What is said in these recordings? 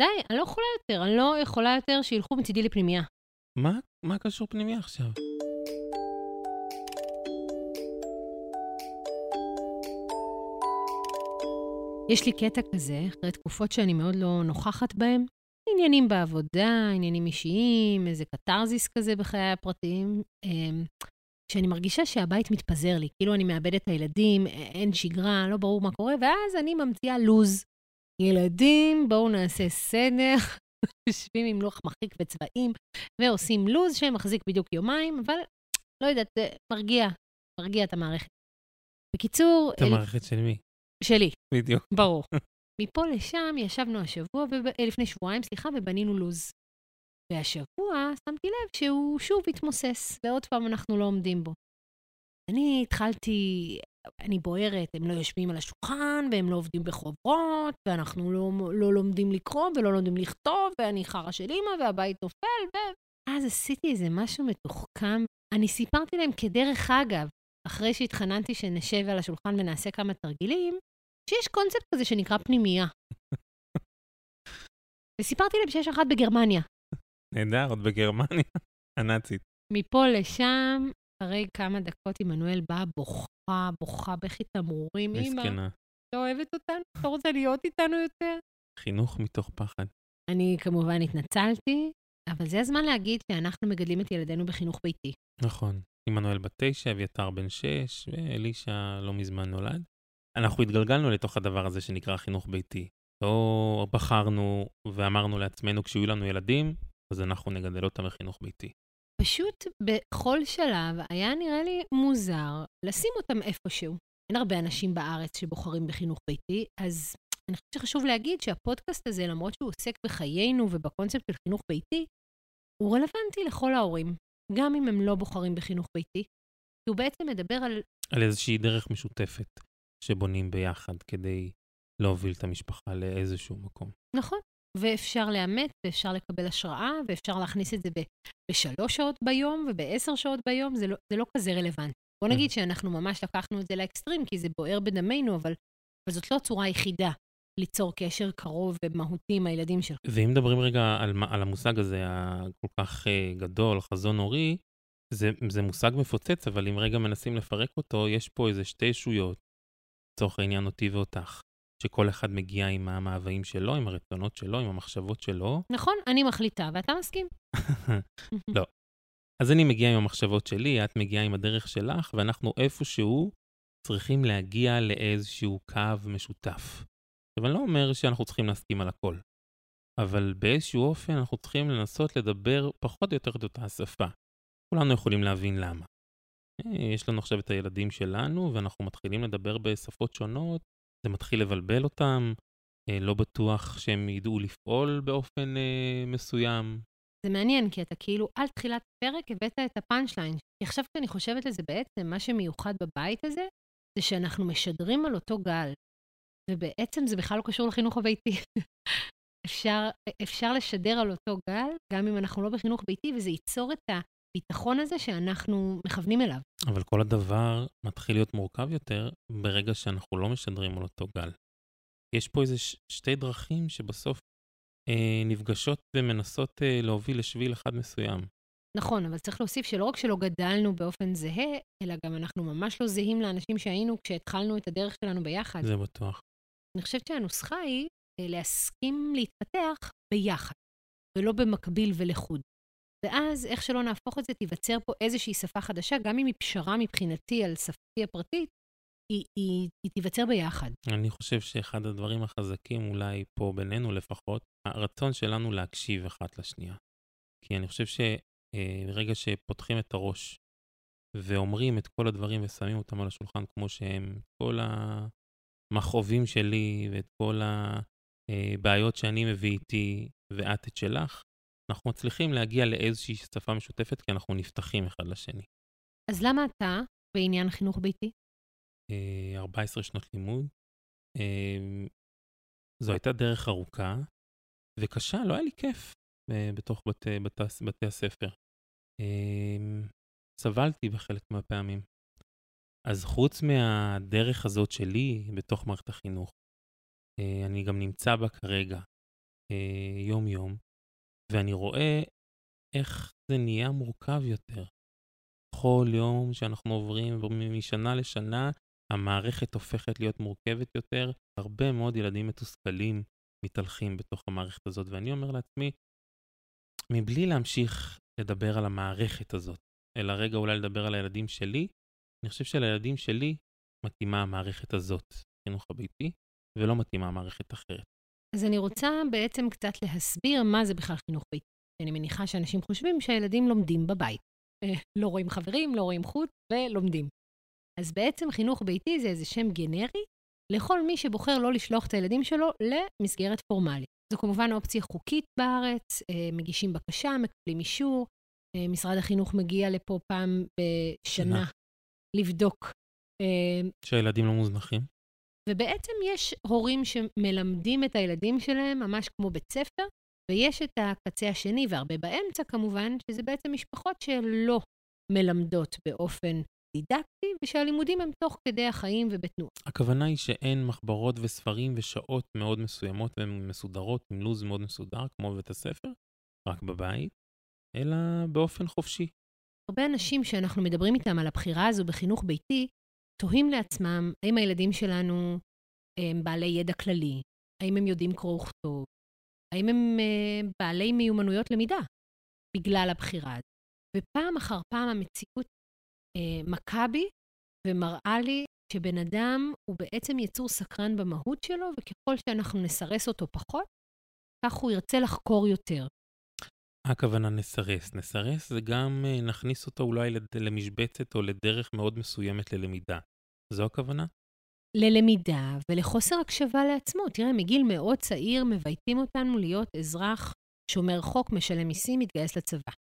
די, אני לא יכולה יותר, אני לא יכולה יותר שילכו מצידי לפנימייה. מה, מה קשור פנימי עכשיו? יש לי קטע כזה, אחרי תקופות שאני מאוד לא נוכחת בהן, עניינים בעבודה, עניינים אישיים, איזה קתרזיס כזה בחיי הפרטיים, אמ, שאני מרגישה שהבית מתפזר לי, כאילו אני מאבדת את הילדים, אין שגרה, לא ברור מה קורה, ואז אני ממציאה לוז. ילדים, בואו נעשה סדר, יושבים עם לוח מחיק וצבעים, ועושים לוז שמחזיק בדיוק יומיים, אבל לא יודעת, זה מרגיע, מרגיע את המערכת. בקיצור... את המערכת של מי? שלי. בדיוק. ברור. מפה לשם ישבנו השבוע, וב... לפני שבועיים, סליחה, ובנינו לוז. והשבוע שמתי לב שהוא שוב התמוסס, ועוד פעם אנחנו לא עומדים בו. אני התחלתי, אני בוערת, הם לא יושבים על השולחן, והם לא עובדים בחוברות, ואנחנו לא, לא לומדים לקרוא ולא לומדים לכתוב, ואני חרא של אימא, והבית נופל, ואז עשיתי איזה משהו מתוחכם. אני סיפרתי להם כדרך אגב, אחרי שהתחננתי שנשב על השולחן ונעשה כמה תרגילים, שיש קונספט כזה שנקרא פנימייה. וסיפרתי להם שיש אחת בגרמניה. נהדר, עוד בגרמניה, הנאצית. מפה לשם, אחרי כמה דקות עמנואל באה בוכה, בוכה בכי תמרורים. מסכנה. לא אוהבת אותנו? לא רוצה להיות איתנו יותר? חינוך מתוך פחד. אני כמובן התנצלתי, אבל זה הזמן להגיד שאנחנו מגדלים את ילדינו בחינוך ביתי. נכון. עמנואל בת תשע, אביתר בן שש, ואלישע לא מזמן נולד. אנחנו התגלגלנו לתוך הדבר הזה שנקרא חינוך ביתי. לא בחרנו ואמרנו לעצמנו כשיהיו לנו ילדים, אז אנחנו נגדל אותם בחינוך ביתי. פשוט בכל שלב היה נראה לי מוזר לשים אותם איפשהו. אין הרבה אנשים בארץ שבוחרים בחינוך ביתי, אז אני חושבת שחשוב להגיד שהפודקאסט הזה, למרות שהוא עוסק בחיינו ובקונספט של חינוך ביתי, הוא רלוונטי לכל ההורים, גם אם הם לא בוחרים בחינוך ביתי. כי הוא בעצם מדבר על... על איזושהי דרך משותפת שבונים ביחד כדי להוביל את המשפחה לאיזשהו מקום. נכון. ואפשר לאמת, ואפשר לקבל השראה, ואפשר להכניס את זה בשלוש שעות ביום ובעשר שעות ביום, זה לא, זה לא כזה רלוונטי. בוא כן. נגיד שאנחנו ממש לקחנו את זה לאקסטרים, כי זה בוער בדמנו, אבל, אבל זאת לא הצורה היחידה ליצור קשר קרוב ומהותי עם הילדים שלך. ואם מדברים רגע על, על המושג הזה הכל כך אה, גדול, חזון הורי, זה, זה מושג מפוצץ, אבל אם רגע מנסים לפרק אותו, יש פה איזה שתי ישויות, לצורך העניין אותי ואותך, שכל אחד מגיע עם המאוויים שלו, עם הרצונות שלו, עם המחשבות שלו. נכון, אני מחליטה, ואתה מסכים. לא. אז אני מגיע עם המחשבות שלי, את מגיעה עם הדרך שלך, ואנחנו איפשהו צריכים להגיע לאיזשהו קו משותף. עכשיו, אני לא אומר שאנחנו צריכים להסכים על הכל, אבל באיזשהו אופן אנחנו צריכים לנסות לדבר פחות או יותר את אותה השפה. כולנו יכולים להבין למה. אה, יש לנו עכשיו את הילדים שלנו, ואנחנו מתחילים לדבר בשפות שונות, זה מתחיל לבלבל אותם, אה, לא בטוח שהם ידעו לפעול באופן אה, מסוים, זה מעניין, כי אתה כאילו על תחילת הפרק הבאת את הפאנצ' ליין. כי עכשיו כשאני חושבת על זה בעצם, מה שמיוחד בבית הזה, זה שאנחנו משדרים על אותו גל. ובעצם זה בכלל לא קשור לחינוך הביתי. אפשר, אפשר לשדר על אותו גל, גם אם אנחנו לא בחינוך ביתי, וזה ייצור את הביטחון הזה שאנחנו מכוונים אליו. אבל כל הדבר מתחיל להיות מורכב יותר ברגע שאנחנו לא משדרים על אותו גל. יש פה איזה ש- שתי דרכים שבסוף אה, נפגשות ומנסות אה, להוביל לשביל אחד מסוים. נכון, אבל צריך להוסיף שלא רק שלא גדלנו באופן זהה, אלא גם אנחנו ממש לא זהים לאנשים שהיינו כשהתחלנו את הדרך שלנו ביחד. זה בטוח. אני חושבת שהנוסחה היא אה, להסכים להתפתח ביחד, ולא במקביל ולחוד. ואז, איך שלא נהפוך את זה, תיווצר פה איזושהי שפה חדשה, גם אם היא פשרה מבחינתי על שפתי הפרטית, היא, היא, היא תיווצר ביחד. אני חושב שאחד הדברים החזקים, אולי פה בינינו לפחות, הרצון שלנו להקשיב אחת לשנייה. כי אני חושב שברגע שפותחים את הראש ואומרים את כל הדברים ושמים אותם על השולחן כמו שהם, כל המכאובים שלי ואת כל הבעיות שאני מביא איתי ואת את שלך, אנחנו מצליחים להגיע לאיזושהי שפה משותפת כי אנחנו נפתחים אחד לשני. אז למה אתה בעניין חינוך ביתי? אה, 14 שנות לימוד. אה, זו הייתה דרך ארוכה וקשה, לא היה לי כיף אה, בתוך בתי, בתי, בתי הספר. אה, סבלתי בחלק מהפעמים. אז חוץ מהדרך הזאת שלי בתוך מערכת החינוך, אה, אני גם נמצא בה כרגע אה, יום-יום, ואני רואה איך זה נהיה מורכב יותר. כל יום שאנחנו עוברים משנה לשנה, המערכת הופכת להיות מורכבת יותר. הרבה מאוד ילדים מתוסכלים מתהלכים בתוך המערכת הזאת, ואני אומר לעצמי, מבלי להמשיך לדבר על המערכת הזאת, אלא רגע אולי לדבר על הילדים שלי, אני חושב שלילדים שלי מתאימה המערכת הזאת, חינוך הביתי, ולא מתאימה מערכת אחרת. אז אני רוצה בעצם קצת להסביר מה זה בכלל חינוך ביתי. אני מניחה שאנשים חושבים שהילדים לומדים בבית. אה, לא רואים חברים, לא רואים חוץ ולומדים. אז בעצם חינוך ביתי זה איזה שם גנרי לכל מי שבוחר לא לשלוח את הילדים שלו למסגרת פורמלית. זו כמובן אופציה חוקית בארץ, אה, מגישים בקשה, מקבלים אישור, אה, משרד החינוך מגיע לפה פעם בשנה שנה. לבדוק. שהילדים לא מוזנחים? ובעצם יש הורים שמלמדים את הילדים שלהם ממש כמו בית ספר, ויש את הקצה השני, והרבה באמצע כמובן, שזה בעצם משפחות שלא מלמדות באופן דידקטי, ושהלימודים הם תוך כדי החיים ובתנועה. הכוונה היא שאין מחברות וספרים ושעות מאוד מסוימות ומסודרות, עם לו"ז מאוד מסודר, כמו בבית הספר, רק בבית, אלא באופן חופשי. הרבה אנשים שאנחנו מדברים איתם על הבחירה הזו בחינוך ביתי, תוהים לעצמם האם הילדים שלנו הם בעלי ידע כללי, האם הם יודעים קרוא וכתוב, האם הם uh, בעלי מיומנויות למידה בגלל הבחירה הזאת. ופעם אחר פעם המציאות uh, מכה בי ומראה לי שבן אדם הוא בעצם יצור סקרן במהות שלו, וככל שאנחנו נסרס אותו פחות, כך הוא ירצה לחקור יותר. הכוונה נסרס. נסרס זה גם uh, נכניס אותו אולי למשבצת או לדרך מאוד מסוימת ללמידה. זו הכוונה? ללמידה ולחוסר הקשבה לעצמו. תראה, מגיל מאוד צעיר מבייתים אותנו להיות אזרח שומר חוק, משלם מיסים, מתגייס לצבא.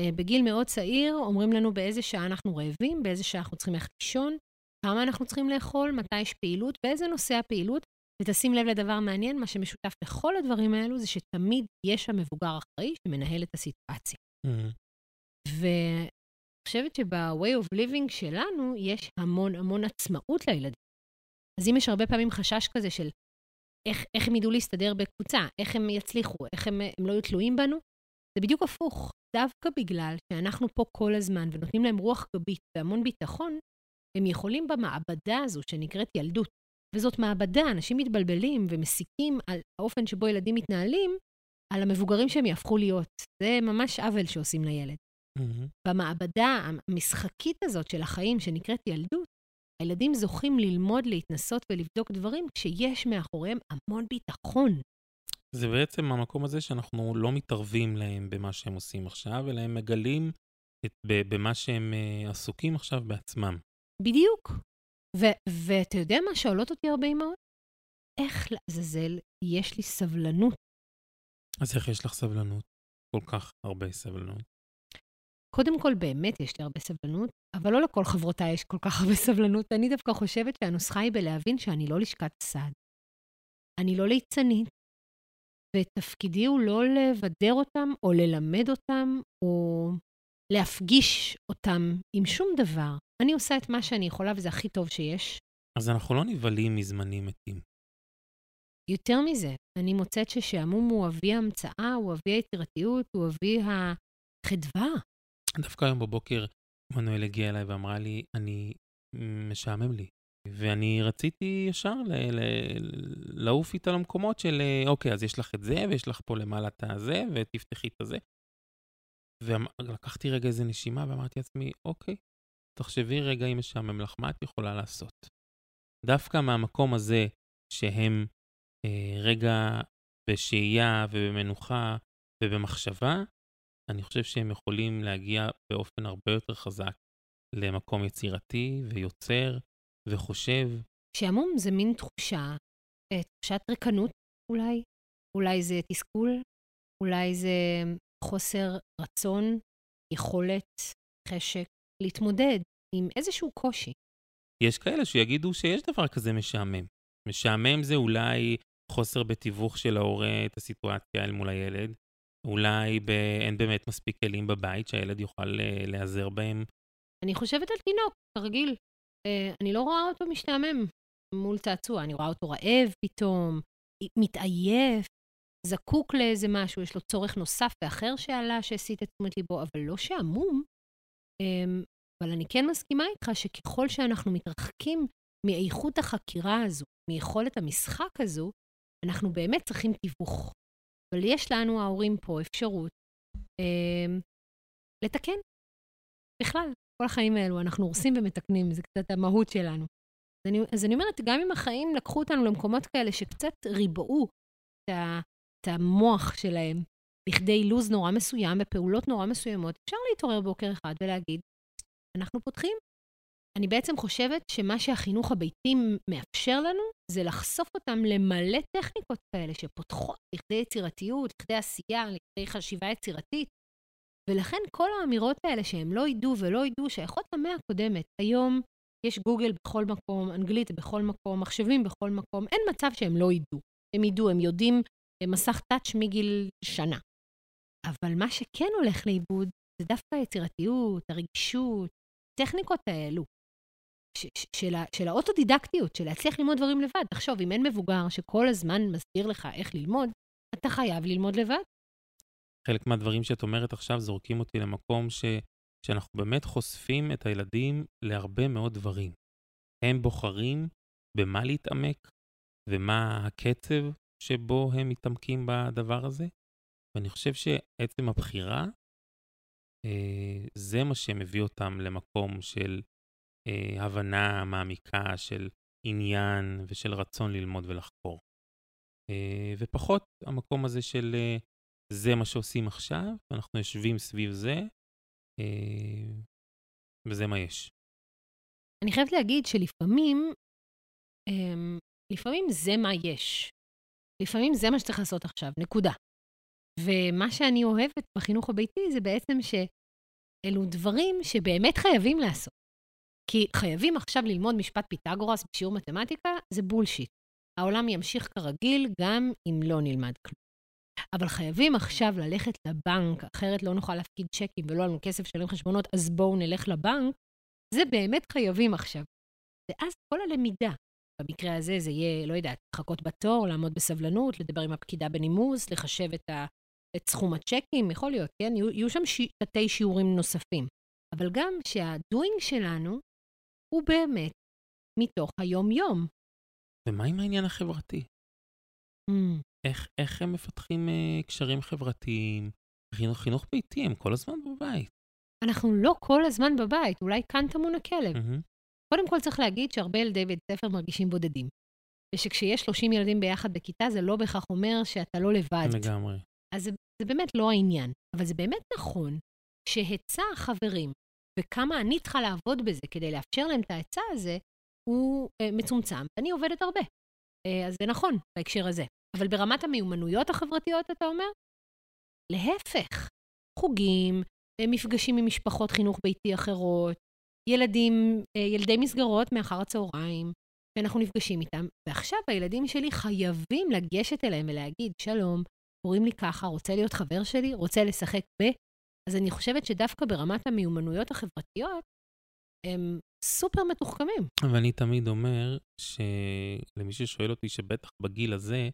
אה, בגיל מאוד צעיר אומרים לנו באיזה שעה אנחנו רעבים, באיזה שעה אנחנו צריכים ללכת לישון, כמה אנחנו צריכים לאכול, מתי יש פעילות, באיזה נושא הפעילות. ותשים לב לדבר מעניין, מה שמשותף לכל הדברים האלו זה שתמיד יש שם מבוגר אחראי שמנהל את הסיטואציה. Mm-hmm. ואני חושבת שב-way of living שלנו יש המון המון עצמאות לילדים. אז אם יש הרבה פעמים חשש כזה של איך, איך הם ידעו להסתדר בקבוצה, איך הם יצליחו, איך הם, הם לא יהיו תלויים בנו, זה בדיוק הפוך. דווקא בגלל שאנחנו פה כל הזמן ונותנים להם רוח גבית והמון ביטחון, הם יכולים במעבדה הזו שנקראת ילדות, וזאת מעבדה, אנשים מתבלבלים ומסיקים על האופן שבו ילדים מתנהלים, על המבוגרים שהם יהפכו להיות. זה ממש עוול שעושים לילד. Mm-hmm. במעבדה המשחקית הזאת של החיים, שנקראת ילדות, הילדים זוכים ללמוד, להתנסות ולבדוק דברים כשיש מאחוריהם המון ביטחון. זה בעצם המקום הזה שאנחנו לא מתערבים להם במה שהם עושים עכשיו, אלא הם מגלים את, במה שהם uh, עסוקים עכשיו בעצמם. בדיוק. ואתה יודע מה שואלות אותי הרבה אמהות? איך לעזאזל יש לי סבלנות? אז איך יש לך סבלנות? כל כך הרבה סבלנות. קודם כל, באמת יש לי הרבה סבלנות, אבל לא לכל חברותיי יש כל כך הרבה סבלנות. אני דווקא חושבת שהנוסחה היא בלהבין שאני לא לשכת סעד. אני לא ליצנית, ותפקידי הוא לא לבדר אותם, או ללמד אותם, או להפגיש אותם עם שום דבר. אני עושה את מה שאני יכולה, וזה הכי טוב שיש. אז אנחנו לא נבהלים מזמנים מתים. יותר מזה, אני מוצאת ששעמום הוא אבי ההמצאה, הוא אבי היצירתיות, הוא אבי החדווה. דווקא היום בבוקר מנואל הגיעה אליי ואמרה לי, אני משעמם לי. ואני רציתי ישר ל- ל- לעוף איתה למקומות של, אוקיי, אז יש לך את זה, ויש לך פה למעלה את הזה, ותפתחי את הזה. ולקחתי רגע איזה נשימה ואמרתי לעצמי, אוקיי, תחשבי רגע אם משעמם לך, מה את יכולה לעשות? דווקא מהמקום הזה שהם אה, רגע בשהייה ובמנוחה ובמחשבה, אני חושב שהם יכולים להגיע באופן הרבה יותר חזק למקום יצירתי ויוצר וחושב. שעמום זה מין תחושה, אה, תחושת ריקנות אולי, אולי זה תסכול, אולי זה חוסר רצון, יכולת, חשק, להתמודד עם איזשהו קושי. יש כאלה שיגידו שיש דבר כזה משעמם. משעמם זה אולי חוסר בתיווך של ההורה את הסיטואציה אל מול הילד, אולי ב... אין באמת מספיק כלים בבית שהילד יוכל אה, להיעזר בהם. אני חושבת על תינוק, כרגיל. אה, אני לא רואה אותו משתעמם מול צעצוע, אני רואה אותו רעב פתאום, מתעייף, זקוק לאיזה משהו, יש לו צורך נוסף ואחר שעלה, שהסיט את תשומת ליבו, אבל לא שעמום. אמ, אבל אני כן מסכימה איתך שככל שאנחנו מתרחקים מאיכות החקירה הזו, מיכולת המשחק הזו, אנחנו באמת צריכים תיווך. אבל יש לנו, ההורים פה, אפשרות אה, לתקן. בכלל, כל החיים האלו, אנחנו הורסים ומתקנים, זה קצת המהות שלנו. אז אני, אז אני אומרת, גם אם החיים לקחו אותנו למקומות כאלה שקצת ריבעו את, ה, את המוח שלהם לכדי לו"ז נורא מסוים בפעולות נורא מסוימות, אפשר להתעורר בוקר אחד ולהגיד, אנחנו פותחים. אני בעצם חושבת שמה שהחינוך הביתי מאפשר לנו זה לחשוף אותם למלא טכניקות כאלה שפותחות לכדי יצירתיות, לכדי עשייה, לכדי חשיבה יצירתית. ולכן כל האמירות האלה שהם לא ידעו ולא ידעו שייכות למאה הקודמת. היום יש גוגל בכל מקום, אנגלית בכל מקום, מחשבים בכל מקום, אין מצב שהם לא ידעו. הם ידעו, הם יודעים מסך טאץ' מגיל שנה. אבל מה שכן הולך לאיבוד זה דווקא היצירתיות, הרגישות, הטכניקות האלו. של, של האוטודידקטיות, של להצליח ללמוד דברים לבד. תחשוב, אם אין מבוגר שכל הזמן מסביר לך איך ללמוד, אתה חייב ללמוד לבד. חלק מהדברים שאת אומרת עכשיו זורקים אותי למקום ש, שאנחנו באמת חושפים את הילדים להרבה מאוד דברים. הם בוחרים במה להתעמק ומה הקצב שבו הם מתעמקים בדבר הזה, ואני חושב שעצם הבחירה, אה, זה מה שמביא אותם למקום של אה, הבנה מעמיקה של עניין ושל רצון ללמוד ולחקור. אה, ופחות המקום הזה של אה, זה מה שעושים עכשיו, ואנחנו יושבים סביב זה, אה, וזה מה יש. אני חייבת להגיד שלפעמים, אה, לפעמים זה מה יש. לפעמים זה מה שצריך לעשות עכשיו, נקודה. ומה שאני אוהבת בחינוך הביתי זה בעצם שאלו דברים שבאמת חייבים לעשות. כי חייבים עכשיו ללמוד משפט פיתגורס בשיעור מתמטיקה, זה בולשיט. העולם ימשיך כרגיל גם אם לא נלמד כלום. אבל חייבים עכשיו ללכת לבנק, אחרת לא נוכל להפקיד צ'קים ולא לנו כסף לשלם חשבונות, אז בואו נלך לבנק. זה באמת חייבים עכשיו. ואז כל הלמידה, במקרה הזה זה יהיה, לא יודעת, לחכות בתור, לעמוד בסבלנות, לדבר עם הפקידה בנימוס, לחשב את, ה, את סכום הצ'קים, יכול להיות, כן? יהיו, יהיו שם ש, תתי שיעורים נוספים. אבל גם שהדוינג שלנו הוא באמת מתוך היום-יום. ומה עם העניין החברתי? Mm. איך, איך הם מפתחים אה, קשרים חברתיים? חינוך, חינוך ביתי, הם כל הזמן בבית. אנחנו לא כל הזמן בבית, אולי כאן טמון הכלב. Mm-hmm. קודם כל צריך להגיד שהרבה ילדי בית ספר מרגישים בודדים. ושכשיש 30 ילדים ביחד בכיתה, זה לא בהכרח אומר שאתה לא לבד. לגמרי. אז זה, זה באמת לא העניין. אבל זה באמת נכון שהיצע החברים וכמה אני צריכה לעבוד בזה כדי לאפשר להם את ההיצע הזה, הוא אה, מצומצם. אני עובדת הרבה. אה, אז זה נכון בהקשר הזה. אבל ברמת המיומנויות החברתיות, אתה אומר? להפך, חוגים, אה, מפגשים עם משפחות חינוך ביתי אחרות, ילדים, ילדי מסגרות מאחר הצהריים, שאנחנו נפגשים איתם, ועכשיו הילדים שלי חייבים לגשת אליהם ולהגיד, שלום, קוראים לי ככה, רוצה להיות חבר שלי, רוצה לשחק ב... אז אני חושבת שדווקא ברמת המיומנויות החברתיות, הם סופר מתוחכמים. ואני תמיד אומר שלמי ששואל אותי, שבטח בגיל הזה,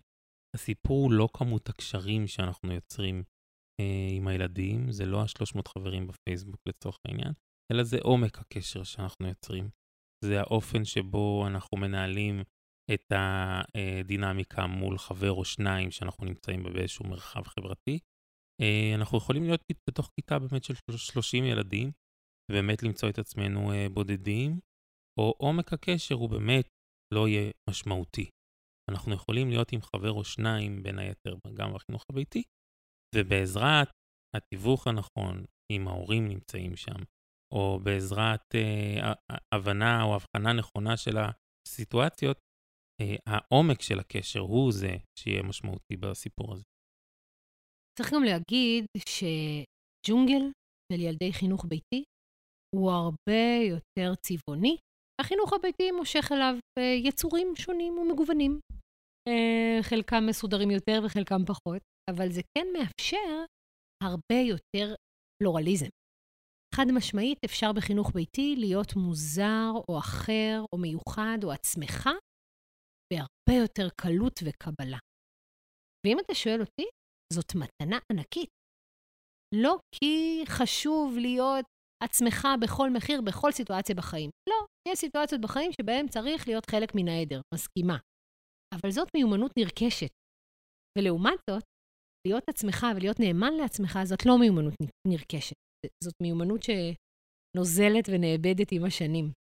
הסיפור הוא לא כמות הקשרים שאנחנו יוצרים אה, עם הילדים, זה לא ה-300 חברים בפייסבוק לצורך העניין, אלא זה עומק הקשר שאנחנו יוצרים. זה האופן שבו אנחנו מנהלים את הדינמיקה מול חבר או שניים שאנחנו נמצאים באיזשהו מרחב חברתי. אה, אנחנו יכולים להיות בתוך כיתה באמת של 30 ילדים, ובאמת למצוא את עצמנו אה, בודדים, או עומק הקשר הוא באמת לא יהיה משמעותי. אנחנו יכולים להיות עם חבר או שניים, בין היתר, גם בחינוך הביתי, ובעזרת התיווך הנכון, אם ההורים נמצאים שם, או בעזרת אה, הבנה או הבחנה נכונה של הסיטואציות, אה, העומק של הקשר הוא זה שיהיה משמעותי בסיפור הזה. צריך גם להגיד שג'ונגל של ילדי חינוך ביתי הוא הרבה יותר צבעוני. החינוך הביתי מושך אליו אה, יצורים שונים ומגוונים. אה, חלקם מסודרים יותר וחלקם פחות, אבל זה כן מאפשר הרבה יותר פלורליזם. חד משמעית, אפשר בחינוך ביתי להיות מוזר או אחר או מיוחד או עצמך בהרבה יותר קלות וקבלה. ואם אתה שואל אותי, זאת מתנה ענקית. לא כי חשוב להיות עצמך בכל מחיר, בכל סיטואציה בחיים. לא, יש סיטואציות בחיים שבהן צריך להיות חלק מן העדר, מסכימה. אבל זאת מיומנות נרכשת. ולעומת זאת, להיות עצמך ולהיות נאמן לעצמך, זאת לא מיומנות נרכשת. זאת מיומנות שנוזלת ונאבדת עם השנים.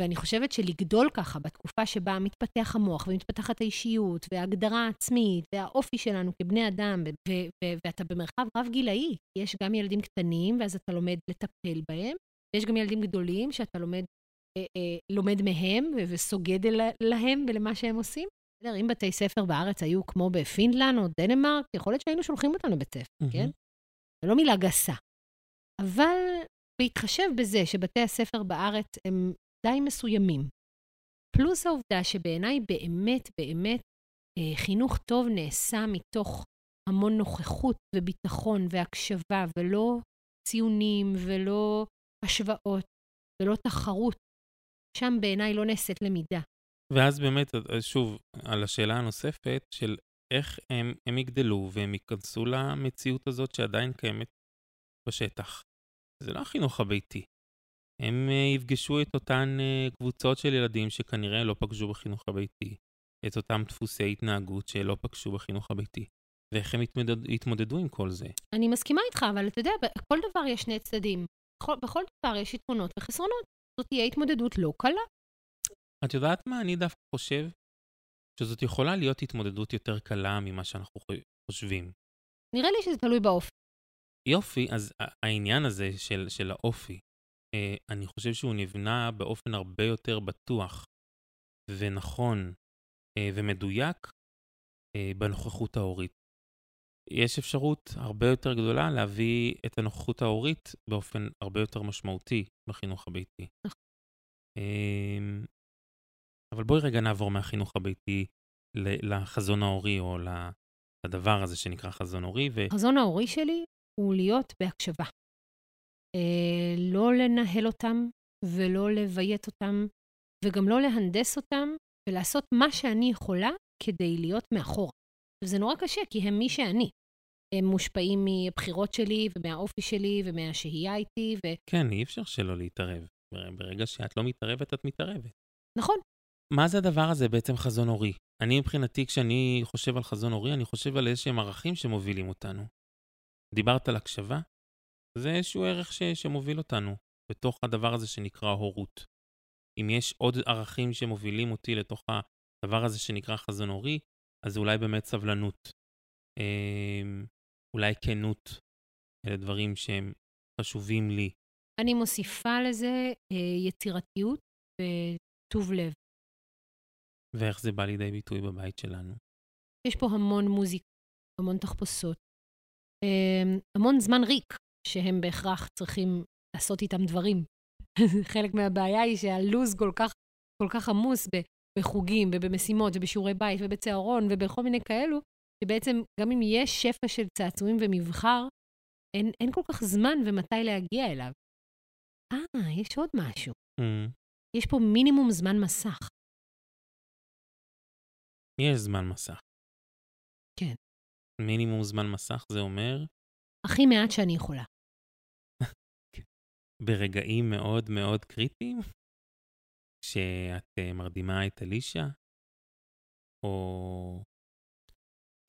ואני חושבת שלגדול ככה, בתקופה שבה מתפתח המוח ומתפתחת האישיות, וההגדרה העצמית, והאופי שלנו כבני אדם, ו- ו- ואתה במרחב רב-גילאי, יש גם ילדים קטנים, ואז אתה לומד לטפל בהם, ויש גם ילדים גדולים שאתה לומד, אה, אה, לומד מהם וסוגד להם ולמה שהם עושים. בסדר, אם בתי ספר בארץ היו כמו בפינלנד או דנמרק, יכול להיות שהיינו שולחים אותנו לבית ספר, mm-hmm. כן? זה לא מילה גסה. אבל בהתחשב בזה שבתי הספר בארץ הם די מסוימים, פלוס העובדה שבעיניי באמת, באמת, אה, חינוך טוב נעשה מתוך המון נוכחות וביטחון והקשבה, ולא ציונים ולא השוואות ולא תחרות. שם בעיניי לא נעשית למידה. ואז באמת, שוב, על השאלה הנוספת של איך הם, הם יגדלו והם ייכנסו למציאות הזאת שעדיין קיימת בשטח. זה לא החינוך הביתי. הם uh, יפגשו את אותן uh, קבוצות של ילדים שכנראה לא פגשו בחינוך הביתי, את אותם דפוסי התנהגות שלא פגשו בחינוך הביתי, ואיך הם יתמודד, יתמודדו עם כל זה. אני מסכימה איתך, אבל אתה יודע, בכל דבר יש שני צדדים. בכל, בכל דבר יש יתרונות וחסרונות. זאת תהיה התמודדות לא קלה. את יודעת מה? אני דווקא חושב שזאת יכולה להיות התמודדות יותר קלה ממה שאנחנו חושבים. נראה לי שזה תלוי באופי. יופי, אז העניין הזה של, של האופי, אה, אני חושב שהוא נבנה באופן הרבה יותר בטוח ונכון אה, ומדויק אה, בנוכחות ההורית. יש אפשרות הרבה יותר גדולה להביא את הנוכחות ההורית באופן הרבה יותר משמעותי בחינוך הביתי. נכון. אמ, אבל בואי רגע נעבור מהחינוך הביתי לחזון ההורי, או לדבר הזה שנקרא חזון הורי. ו... החזון ההורי שלי הוא להיות בהקשבה. אה, לא לנהל אותם ולא לביית אותם, וגם לא להנדס אותם, ולעשות מה שאני יכולה כדי להיות מאחורה. וזה נורא קשה, כי הם מי שאני. הם מושפעים מהבחירות שלי ומהאופי שלי ומהשהייה איתי. ו... כן, אי אפשר שלא להתערב. ברגע שאת לא מתערבת, את מתערבת. נכון, מה זה הדבר הזה בעצם חזון הורי? אני מבחינתי, כשאני חושב על חזון הורי, אני חושב על איזשהם ערכים שמובילים אותנו. דיברת על הקשבה? זה איזשהו ערך ש, שמוביל אותנו בתוך הדבר הזה שנקרא הורות. אם יש עוד ערכים שמובילים אותי לתוך הדבר הזה שנקרא חזון הורי, אז אולי באמת סבלנות. אה, אולי כנות. אלה דברים שהם חשובים לי. אני מוסיפה לזה אה, יצירתיות וטוב לב. ואיך זה בא לידי ביטוי בבית שלנו? יש פה המון מוזיקה, המון תחפושות, אמ, המון זמן ריק, שהם בהכרח צריכים לעשות איתם דברים. חלק מהבעיה היא שהלו"ז כל כך, כל כך עמוס בחוגים ובמשימות ובשיעורי בית ובצהרון ובכל מיני כאלו, שבעצם גם אם יש שפע של צעצועים ומבחר, אין, אין כל כך זמן ומתי להגיע אליו. אה, יש עוד משהו. Mm. יש פה מינימום זמן מסך. יש זמן מסך. כן. מינימום זמן מסך זה אומר? הכי מעט שאני יכולה. ברגעים מאוד מאוד קריטיים? שאת uh, מרדימה את אלישע? או...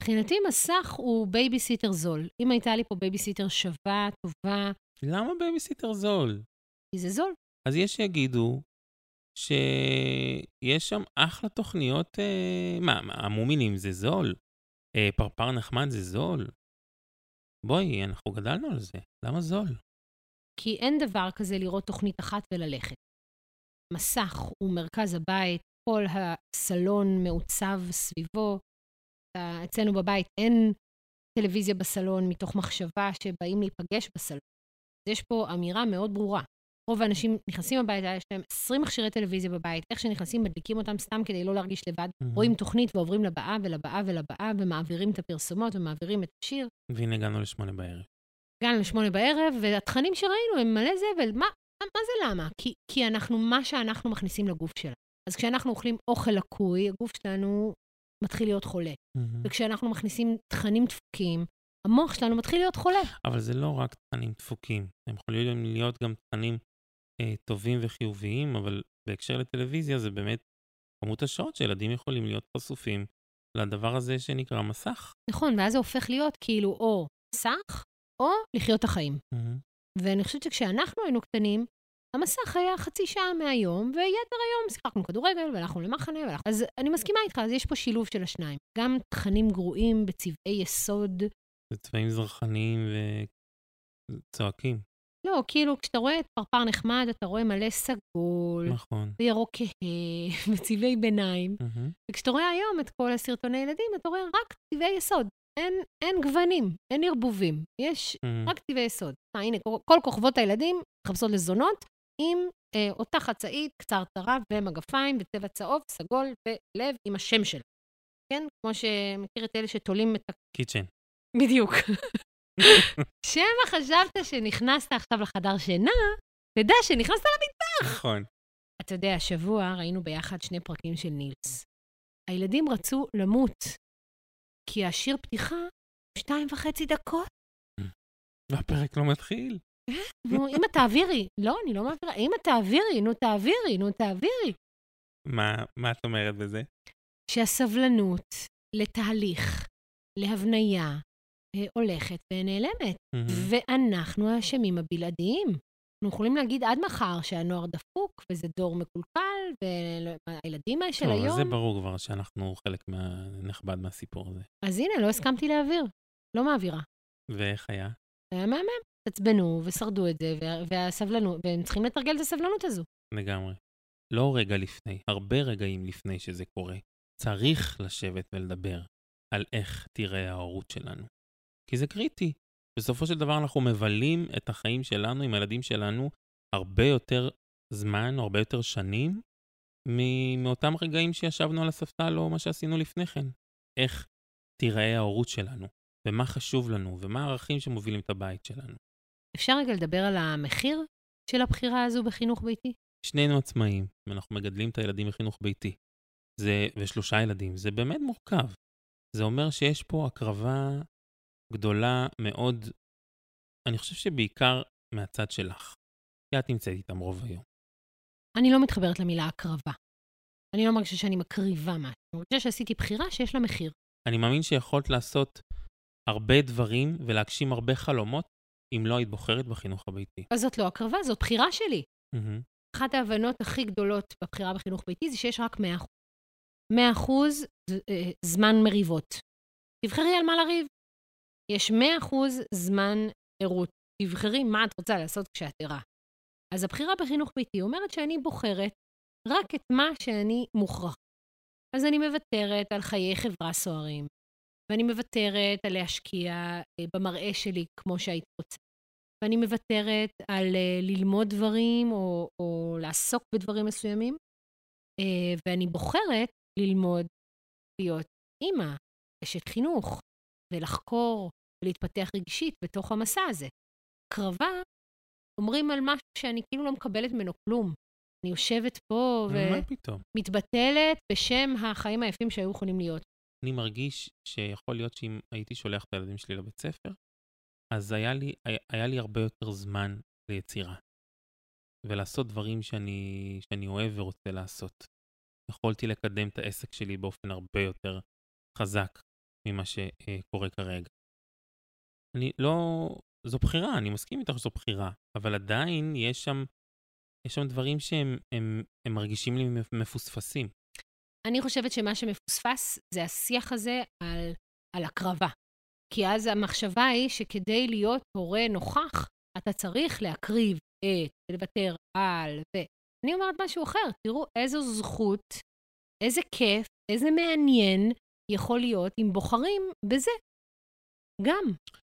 מבחינתי מסך הוא בייביסיטר זול. אם הייתה לי פה בייביסיטר שווה, טובה... למה בייביסיטר זול? כי זה זול. אז יש שיגידו שיש שם אחלה תוכניות, אה, מה, המומינים זה זול? אה, פרפר נחמד זה זול? בואי, אנחנו גדלנו על זה, למה זול? כי אין דבר כזה לראות תוכנית אחת וללכת. מסך הוא מרכז הבית, כל הסלון מעוצב סביבו. אצלנו בבית אין טלוויזיה בסלון מתוך מחשבה שבאים להיפגש בסלון. יש פה אמירה מאוד ברורה. רוב האנשים נכנסים הביתה, יש להם 20 מכשירי טלוויזיה בבית, איך שנכנסים מדליקים אותם סתם כדי לא להרגיש לבד, mm-hmm. רואים תוכנית ועוברים לבאה ולבאה ולבאה, ומעבירים את הפרסומות ומעבירים את השיר. והנה הגענו לשמונה בערב. הגענו לשמונה בערב, והתכנים שראינו הם מלא זבל. מה, מה זה למה? כי, כי אנחנו, מה שאנחנו מכניסים לגוף שלנו. אז כשאנחנו אוכלים אוכל לקוי, הגוף שלנו מתחיל להיות חולה. מהמם. וכשאנחנו מכניסים תכנים דפוקים, המוח שלנו מתחיל להיות חולה. אבל זה לא רק תכנים דפוקים, הם יכולים להיות גם תכנים אה, טובים וחיוביים, אבל בהקשר לטלוויזיה זה באמת כמות השעות שילדים יכולים להיות חשופים לדבר הזה שנקרא מסך. נכון, ואז זה הופך להיות כאילו או מסך, או לחיות את החיים. מהמם. ואני חושבת שכשאנחנו היינו קטנים, המסך היה חצי שעה מהיום, ויתר היום שיחקנו כדורגל, והלכנו למחנה, והלכנו... אז אני מסכימה איתך, אז יש פה שילוב של השניים. גם תכנים גרועים בצבעי יסוד. זה צבעים זרחניים וצועקים, לא, כאילו, כשאתה רואה את פרפר נחמד, אתה רואה מלא סגול, נכון. וירוק כהה, וצבעי ביניים. מהמם. וכשאתה רואה היום את כל הסרטוני ילדים, אתה רואה רק צבעי יסוד. אין, אין גוונים, אין ערבובים. יש מהמם. רק צבעי יסוד. אה, הנה, כל- כוכבות הילדים מחפשות לזונות עם אה, אותה חצאית, קצר טרף ומגפיים בצבע צהוב, סגול ולב עם השם שלה. כן? כמו שמכיר את אלה שתולים את ה... קיצ'ן. בדיוק. שמא חשבת שנכנסת עכשיו לחדר שינה, תדע שנכנסת למיטה. נכון. אתה יודע, השבוע ראינו ביחד שני פרקים של נילס. הילדים רצו למות, כי השיר פתיחה, שתיים וחצי דקות. והפרק לא מתחיל. נו, אמא תעבירי. לא, אני לא מעבירה. אמא תעבירי, נו תעבירי, נו תעבירי. מה, מה את אומרת בזה? שהסבלנות לתהליך, להבניה, אה, הולכת ונעלמת. מהמם. ואנחנו האשמים הבלעדיים. אנחנו יכולים להגיד עד מחר שהנוער דפוק, וזה דור מקולקל, והילדים של טוב, זה היום... ברור כבר שאנחנו חלק מה- נכבד מהסיפור הזה. אז הנה, לא הסכמתי להעביר. לא מעבירה. ואיך היה? היה מהמם. עצבנו ושרדו את זה, וה- והסבלנות, והם צריכים לתרגל את הסבלנות הזו. לגמרי. לא רגע לפני, הרבה רגעים לפני שזה קורה, צריך לשבת ולדבר על איך תראה ההורות שלנו. כי זה קריטי. בסופו של דבר אנחנו מבלים את החיים שלנו עם הילדים שלנו הרבה יותר זמן, הרבה יותר שנים, מאותם רגעים שישבנו על הספסל או מה שעשינו לפני כן. איך תיראה ההורות שלנו, ומה חשוב לנו, ומה הערכים שמובילים את הבית שלנו. אפשר רגע לדבר על המחיר של הבחירה הזו בחינוך ביתי? שנינו עצמאים, ואנחנו מגדלים את הילדים בחינוך ביתי. זה, ושלושה ילדים, זה באמת מורכב. זה אומר שיש פה הקרבה גדולה מאוד, אני חושב שבעיקר מהצד שלך. כי את נמצאת איתם רוב היום. אני לא מתחברת למילה הקרבה. אני לא מרגישה שאני מקריבה משהו. אני מרגישה שעשיתי בחירה שיש לה מחיר. אני מאמין שיכולת לעשות הרבה דברים ולהגשים הרבה חלומות, אם לא היית בוחרת בחינוך הביתי. אז זאת לא הקרבה, זאת בחירה שלי. מהמם. אחת ההבנות הכי גדולות בבחירה בחינוך ביתי זה שיש רק 100%. 100% ז- אה, זמן מריבות. תבחרי על מה לריב. יש 100% זמן ערות. תבחרי מה את רוצה לעשות כשאת ערה. אז הבחירה בחינוך ביתי אומרת שאני בוחרת רק את מה שאני מוכרח. אז אני מוותרת על חיי חברה סוערים, ואני מוותרת על להשקיע אה, במראה שלי כמו שהייתי רוצה. ואני מוותרת על uh, ללמוד דברים או, או לעסוק בדברים מסוימים, uh, ואני בוחרת ללמוד להיות אימא, אשת חינוך, ולחקור ולהתפתח רגשית בתוך המסע הזה. קרבה, אומרים על משהו שאני כאילו לא מקבלת ממנו כלום. אני יושבת פה? ומתבטלת בשם החיים היפים שהיו יכולים להיות. אני מרגיש שיכול להיות שאם הייתי שולח את הילדים שלי לבית ספר, אז היה לי, היה, היה לי הרבה יותר זמן ליצירה. ולעשות דברים שאני, שאני אוהב ורוצה לעשות. יכולתי לקדם את העסק שלי באופן הרבה יותר חזק ממה שקורה כרגע. אני לא... זו בחירה, אני מסכים איתך שזו בחירה, אבל עדיין יש שם, יש שם דברים שהם הם, הם מרגישים לי מפוספסים. אני חושבת שמה שמפוספס זה השיח הזה על, על הקרבה. כי אז המחשבה היא שכדי להיות הורה נוכח, אתה צריך להקריב את, ולוותר על, ו... אני אומרת משהו אחר, תראו איזו זכות, איזה כיף, איזה מעניין יכול להיות אם בוחרים בזה. גם.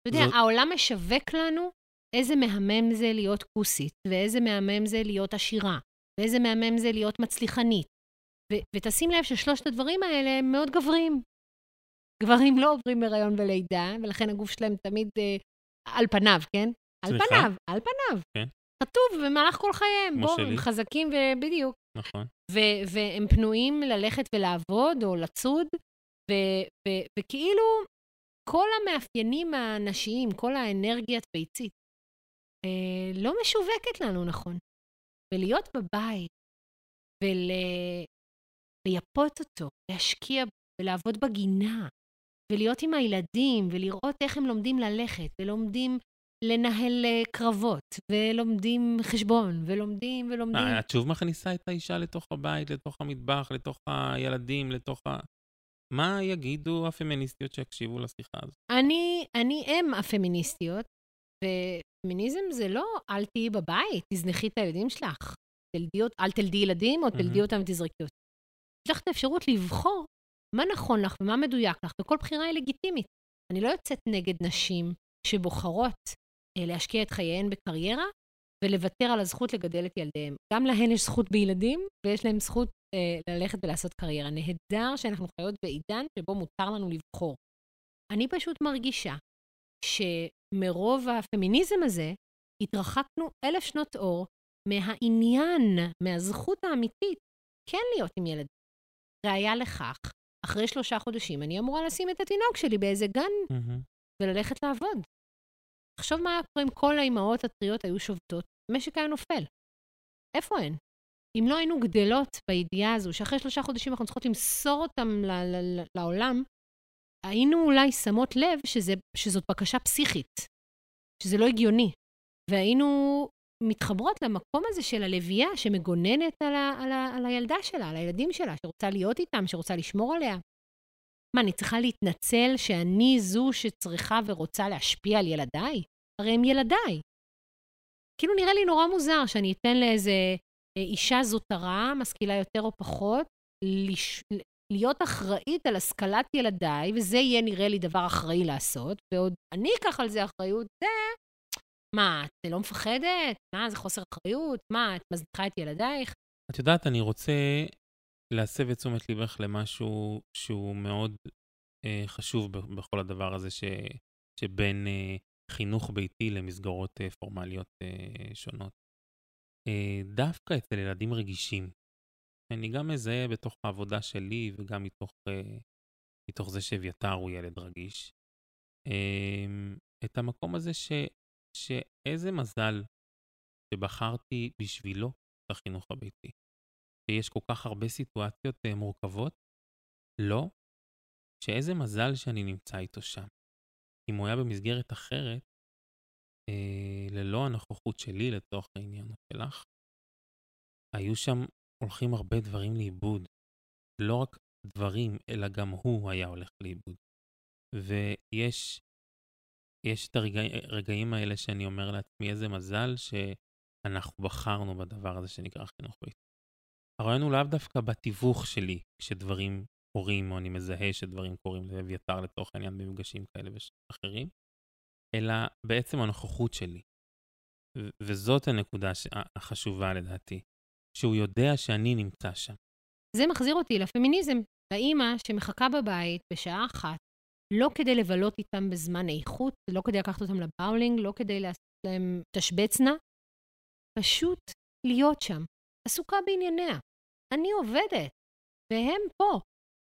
אתה יודע, זאת- העולם משווק לנו איזה מהמם זה להיות כוסית, ואיזה מהמם זה להיות עשירה, ואיזה מהמם זה להיות מצליחנית. ו- ותשים לב ששלושת הדברים האלה הם מאוד גבריים. גברים לא עוברים הריון ולידה, ולכן הגוף שלהם תמיד אה, על פניו, כן? על? פניו, על פניו. כן. כתוב במהלך כל חייהם. בואו. הם חזקים ובדיוק. נכון. ו- והם פנויים ללכת ולעבוד או לצוד, וכאילו, כל המאפיינים הנשיים, כל האנרגיית ביצית, אה, לא משווקת לנו נכון. ולהיות בבית ולייפות אותו, להשקיע ולעבוד בגינה, ולהיות עם הילדים, ולראות איך הם לומדים ללכת, ולומדים לנהל אה, קרבות, ולומדים חשבון, ולומדים ולומדים. אה, את שוב מכניסה את האישה לתוך הבית, לתוך המטבח, לתוך הילדים, לתוך ה... מה יגידו הפמיניסטיות שיקשיבו לשיחה הזאת? אני, אני אם הפמיניסטיות, ופמיניזם זה לא אל תהיי בבית, תזנחי את הילדים שלך. תלדי, אל תלדי ילדים או תלדי אותם ותזרקי אותם. יש לך את האפשרות לבחור מה נכון לך ומה מדויק לך, וכל בחירה היא לגיטימית. אני לא יוצאת נגד נשים שבוחרות אה, להשקיע את חייהן בקריירה ולוותר על הזכות לגדל את ילדיהם. גם להן יש זכות בילדים, ויש להן זכות ללכת ולעשות קריירה. נהדר שאנחנו חיות בעידן שבו מותר לנו לבחור. אני פשוט מרגישה שמרוב הפמיניזם הזה, התרחקנו אלף שנות אור מהעניין, מהזכות האמיתית, כן להיות עם ילדים. ראיה לכך, אחרי שלושה חודשים אני אמורה לשים את התינוק שלי באיזה גן mm-hmm. וללכת לעבוד. תחשוב מה היה קורה אם כל האימהות הטריות היו שובתות, המשק היה נופל. איפה הן? אם לא היינו גדלות בידיעה הזו, שאחרי שלושה חודשים אנחנו צריכות למסור אותם ל- ל- לעולם, היינו אולי שמות לב שזה, שזאת בקשה פסיכית, שזה לא הגיוני. והיינו מתחברות למקום הזה של הלוויה שמגוננת על, ה, על, ה, על הילדה שלה, על הילדים שלה, שרוצה להיות איתם, שרוצה לשמור עליה. מה, אני צריכה להתנצל שאני זו שצריכה ורוצה להשפיע על ילדיי? הרי הם ילדיי. כאילו נראה לי נורא מוזר שאני אתן לאיזה אישה זוטרה, משכילה יותר או פחות, לש... להיות אחראית על השכלת ילדיי, וזה יהיה נראה לי דבר אחראי לעשות, ועוד אני אקח על זה אחריות, זה מה, את לא מפחדת? מה, זה חוסר אחריות? מה, את מזניחה את ילדייך? את יודעת, אני רוצה להסב את תשומת ליבך למשהו שהוא מאוד אה, חשוב בכל הדבר הזה ש, שבין אה, חינוך ביתי למסגרות אה, פורמליות אה, שונות. אה, דווקא אצל ילדים רגישים, אני גם מזהה בתוך העבודה שלי וגם מתוך, אה, מתוך זה שאביתר הוא ילד רגיש, אה, את המקום הזה ש, שאיזה מזל שבחרתי בשבילו את החינוך הביתי. שיש כל כך הרבה סיטואציות אה, מורכבות, לא, שאיזה מזל שאני נמצא איתו שם. אם הוא היה במסגרת אחרת, ללא הנוכחות שלי לתוך העניין שלך, היו שם הולכים הרבה דברים לאיבוד. לא רק דברים, אלא גם הוא היה הולך לאיבוד. ויש יש את הרגעים הרגע, האלה שאני אומר לעצמי, איזה מזל שאנחנו בחרנו בדבר הזה שנקרא חינוך ביתי. הרעיון הוא לאו דווקא בתיווך שלי, כשדברים קורים, או אני מזהה שדברים קורים לאביתר לתוך העניין במפגשים כאלה ואחרים, אלא בעצם הנוכחות שלי. ו- וזאת הנקודה החשובה לדעתי, שהוא יודע שאני נמצא שם. זה מחזיר אותי לפמיניזם, לאימא שמחכה בבית בשעה אחת לא כדי לבלות איתם בזמן איכות, לא כדי לקחת אותם לבאולינג, לא כדי לעשות להם תשבצנה, פשוט להיות שם, עסוקה בענייניה. אני עובדת, והם פה.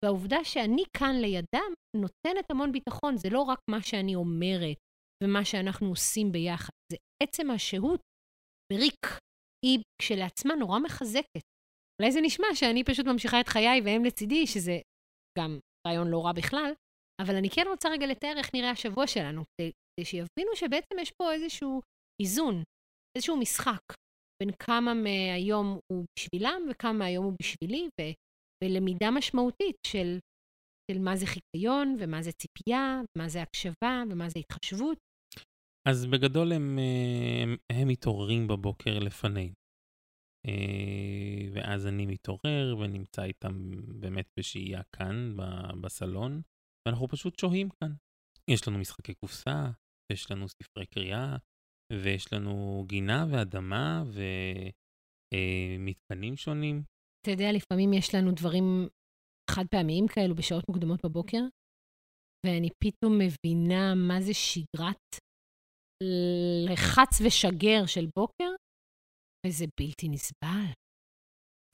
והעובדה שאני כאן לידם נותנת המון ביטחון. זה לא רק מה שאני אומרת ומה שאנחנו עושים ביחד, זה עצם השהות בריק. היא כשלעצמה נורא מחזקת. אולי זה נשמע שאני פשוט ממשיכה את חיי והם לצידי, שזה גם רעיון לא רע בכלל, אבל אני כן רוצה רגע לתאר איך נראה השבוע שלנו, כדי שיבינו שבעצם יש פה איזשהו איזון, איזשהו משחק בין כמה מהיום הוא בשבילם וכמה מהיום הוא בשבילי, ו, ולמידה משמעותית של, של מה זה חיקיון ומה זה ציפייה, מה זה הקשבה ומה זה התחשבות. אז בגדול הם, הם, הם מתעוררים בבוקר לפנינו. אה, ואז אני מתעורר ונמצא איתם באמת בשהייה כאן בסלון. ואנחנו פשוט שוהים כאן. יש לנו משחקי קופסה, יש לנו ספרי קריאה, ויש לנו גינה ואדמה ומתקנים אה, שונים. אתה יודע, לפעמים יש לנו דברים חד פעמיים כאלו בשעות מוקדמות בבוקר, ואני פתאום מבינה מה זה שגרת לחץ ושגר של בוקר, וזה בלתי נסבל.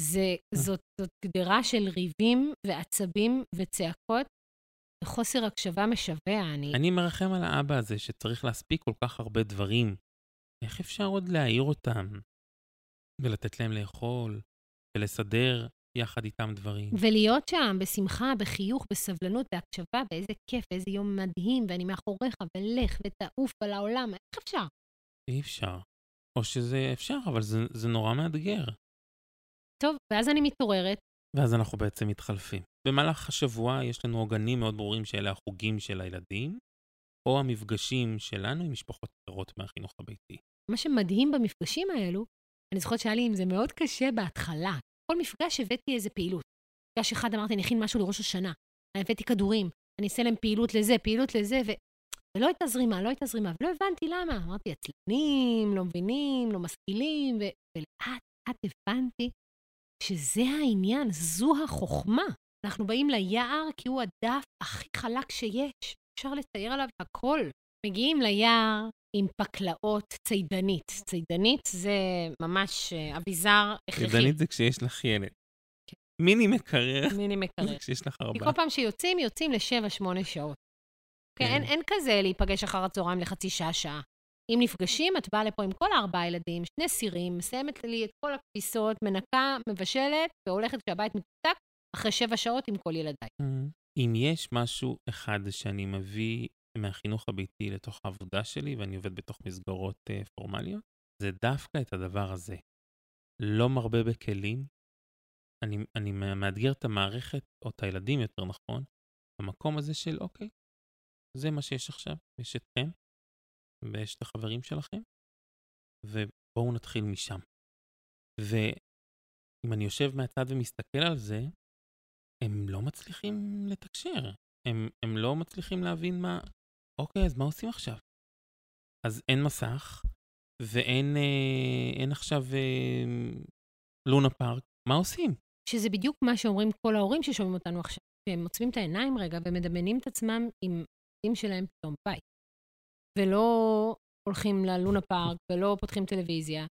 זה, זאת, זאת גדרה של ריבים ועצבים וצעקות חוסר הקשבה משווע. אני... אני מרחם על האבא הזה שצריך להספיק כל כך הרבה דברים. איך אפשר עוד להעיר אותם? ולתת להם לאכול, ולסדר יחד איתם דברים. ולהיות שם בשמחה, בחיוך, בסבלנות, בהקשבה, באיזה כיף, איזה יום מדהים, ואני מאחוריך, ולך ותעוף על העולם, איך אפשר? אי אפשר. או שזה אפשר, אבל זה, זה נורא מאתגר. טוב, ואז אני מתעוררת. ואז אנחנו בעצם מתחלפים. במהלך השבוע יש לנו עוגנים מאוד ברורים שאלה החוגים של הילדים, או המפגשים שלנו עם משפחות אחרות מהחינוך הביתי. מה שמדהים במפגשים האלו, אני זוכרת שהיה לי עם זה מאוד קשה בהתחלה. כל מפגש הבאתי איזה פעילות. מפגש אחד אמרתי, אני אכין משהו לראש השנה. הבאתי כדורים, אני אעשה להם פעילות לזה, פעילות לזה, ו... ולא הייתה זרימה, לא הייתה זרימה, ולא הבנתי למה. אמרתי, עצלנים, לא מבינים, לא משכילים, ו... ולאט לאט הבנתי שזה העניין, זו החוכמה. אנחנו באים ליער כי הוא הדף הכי חלק שיש. אפשר לצייר עליו הכל. מגיעים ליער עם פקלאות צידנית. צידנית זה ממש אה, אביזר הכרחי. צידנית זה כשיש לך ילד. כן. מיני מקרר. מיני מקרר. זה כשיש לך ארבעה. כי כל פעם שיוצאים, יוצאים לשבע, שמונה שעות. כן, אין, אין כזה להיפגש אחר הצהריים לחצי שעה, שעה. אם נפגשים, את באה לפה עם כל ארבעה ילדים, שני סירים, מסיימת לי את כל הכביסות, מנקה, מבשלת, והולכת כשהבית מתוקתק אחרי שבע שעות עם כל ילדיי. Mm-hmm. אם יש משהו אחד שאני מביא מהחינוך הביתי לתוך העבודה שלי, ואני עובד בתוך מסגרות uh, פורמליות, זה דווקא את הדבר הזה. לא מרבה בכלים, אני, אני מאתגר את המערכת, או את הילדים יותר נכון, במקום הזה של אוקיי, זה מה שיש עכשיו, יש אתכם, ויש את החברים שלכם, ובואו נתחיל משם. ואם אני יושב מהצד ומסתכל על זה, הם לא מצליחים לתקשר. הם, הם לא מצליחים להבין מה... אוקיי, אז מה עושים עכשיו? אז אין מסך, ואין אה, אין עכשיו אה, לונה פארק, מה עושים? שזה בדיוק מה שאומרים כל ההורים ששומעים אותנו עכשיו, שהם עוצמים את העיניים רגע ומדמיינים את עצמם עם ילדים שלהם פתאום בית. ולא הולכים ללונה פארק ולא פותחים טלוויזיה.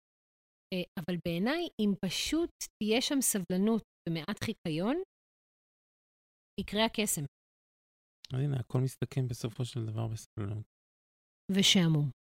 אה, אבל בעיניי, אם פשוט תהיה שם סבלנות ומעט חיקיון, יקרה הקסם. הנה, הכל מסתכם בסופו של דבר בסבלנות. ושעמום.